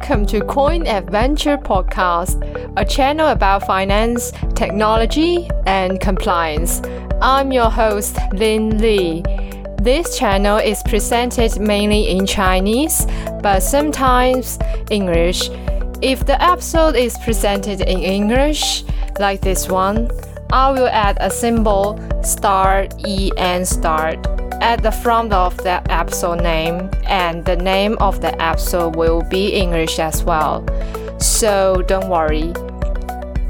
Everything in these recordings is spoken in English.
to Coin Adventure Podcast, a channel about finance, technology, and compliance. I'm your host, Lin Li. This channel is presented mainly in Chinese, but sometimes English. If the episode is presented in English, like this one, I will add a symbol star E and start at the front of the episode name, and the name of the episode will be English as well. So don't worry.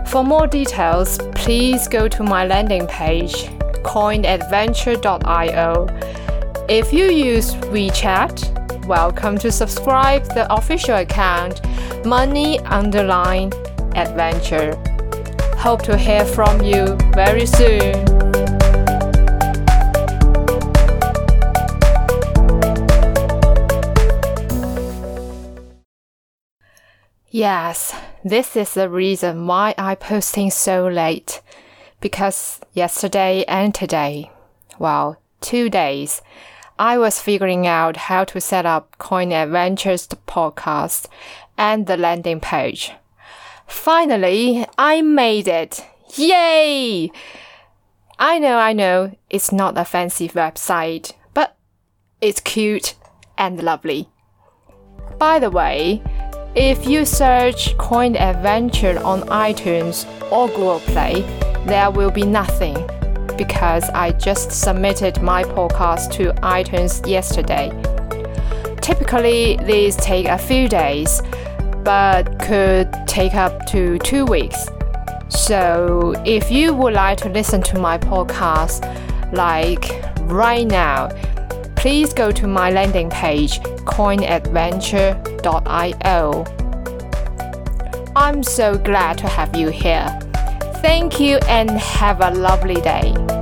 For more details, please go to my landing page, coinadventure.io. If you use WeChat, welcome to subscribe the official account Money Underline Adventure. Hope to hear from you very soon. Yes, this is the reason why I posting so late. Because yesterday and today, well, two days, I was figuring out how to set up Coin Adventures podcast and the landing page. Finally, I made it! Yay! I know, I know, it's not a fancy website, but it's cute and lovely. By the way, if you search Coin Adventure on iTunes or Google Play, there will be nothing because I just submitted my podcast to iTunes yesterday. Typically, these take a few days, but could take up to two weeks. So, if you would like to listen to my podcast, like right now, please go to my landing page I'm so glad to have you here. Thank you and have a lovely day.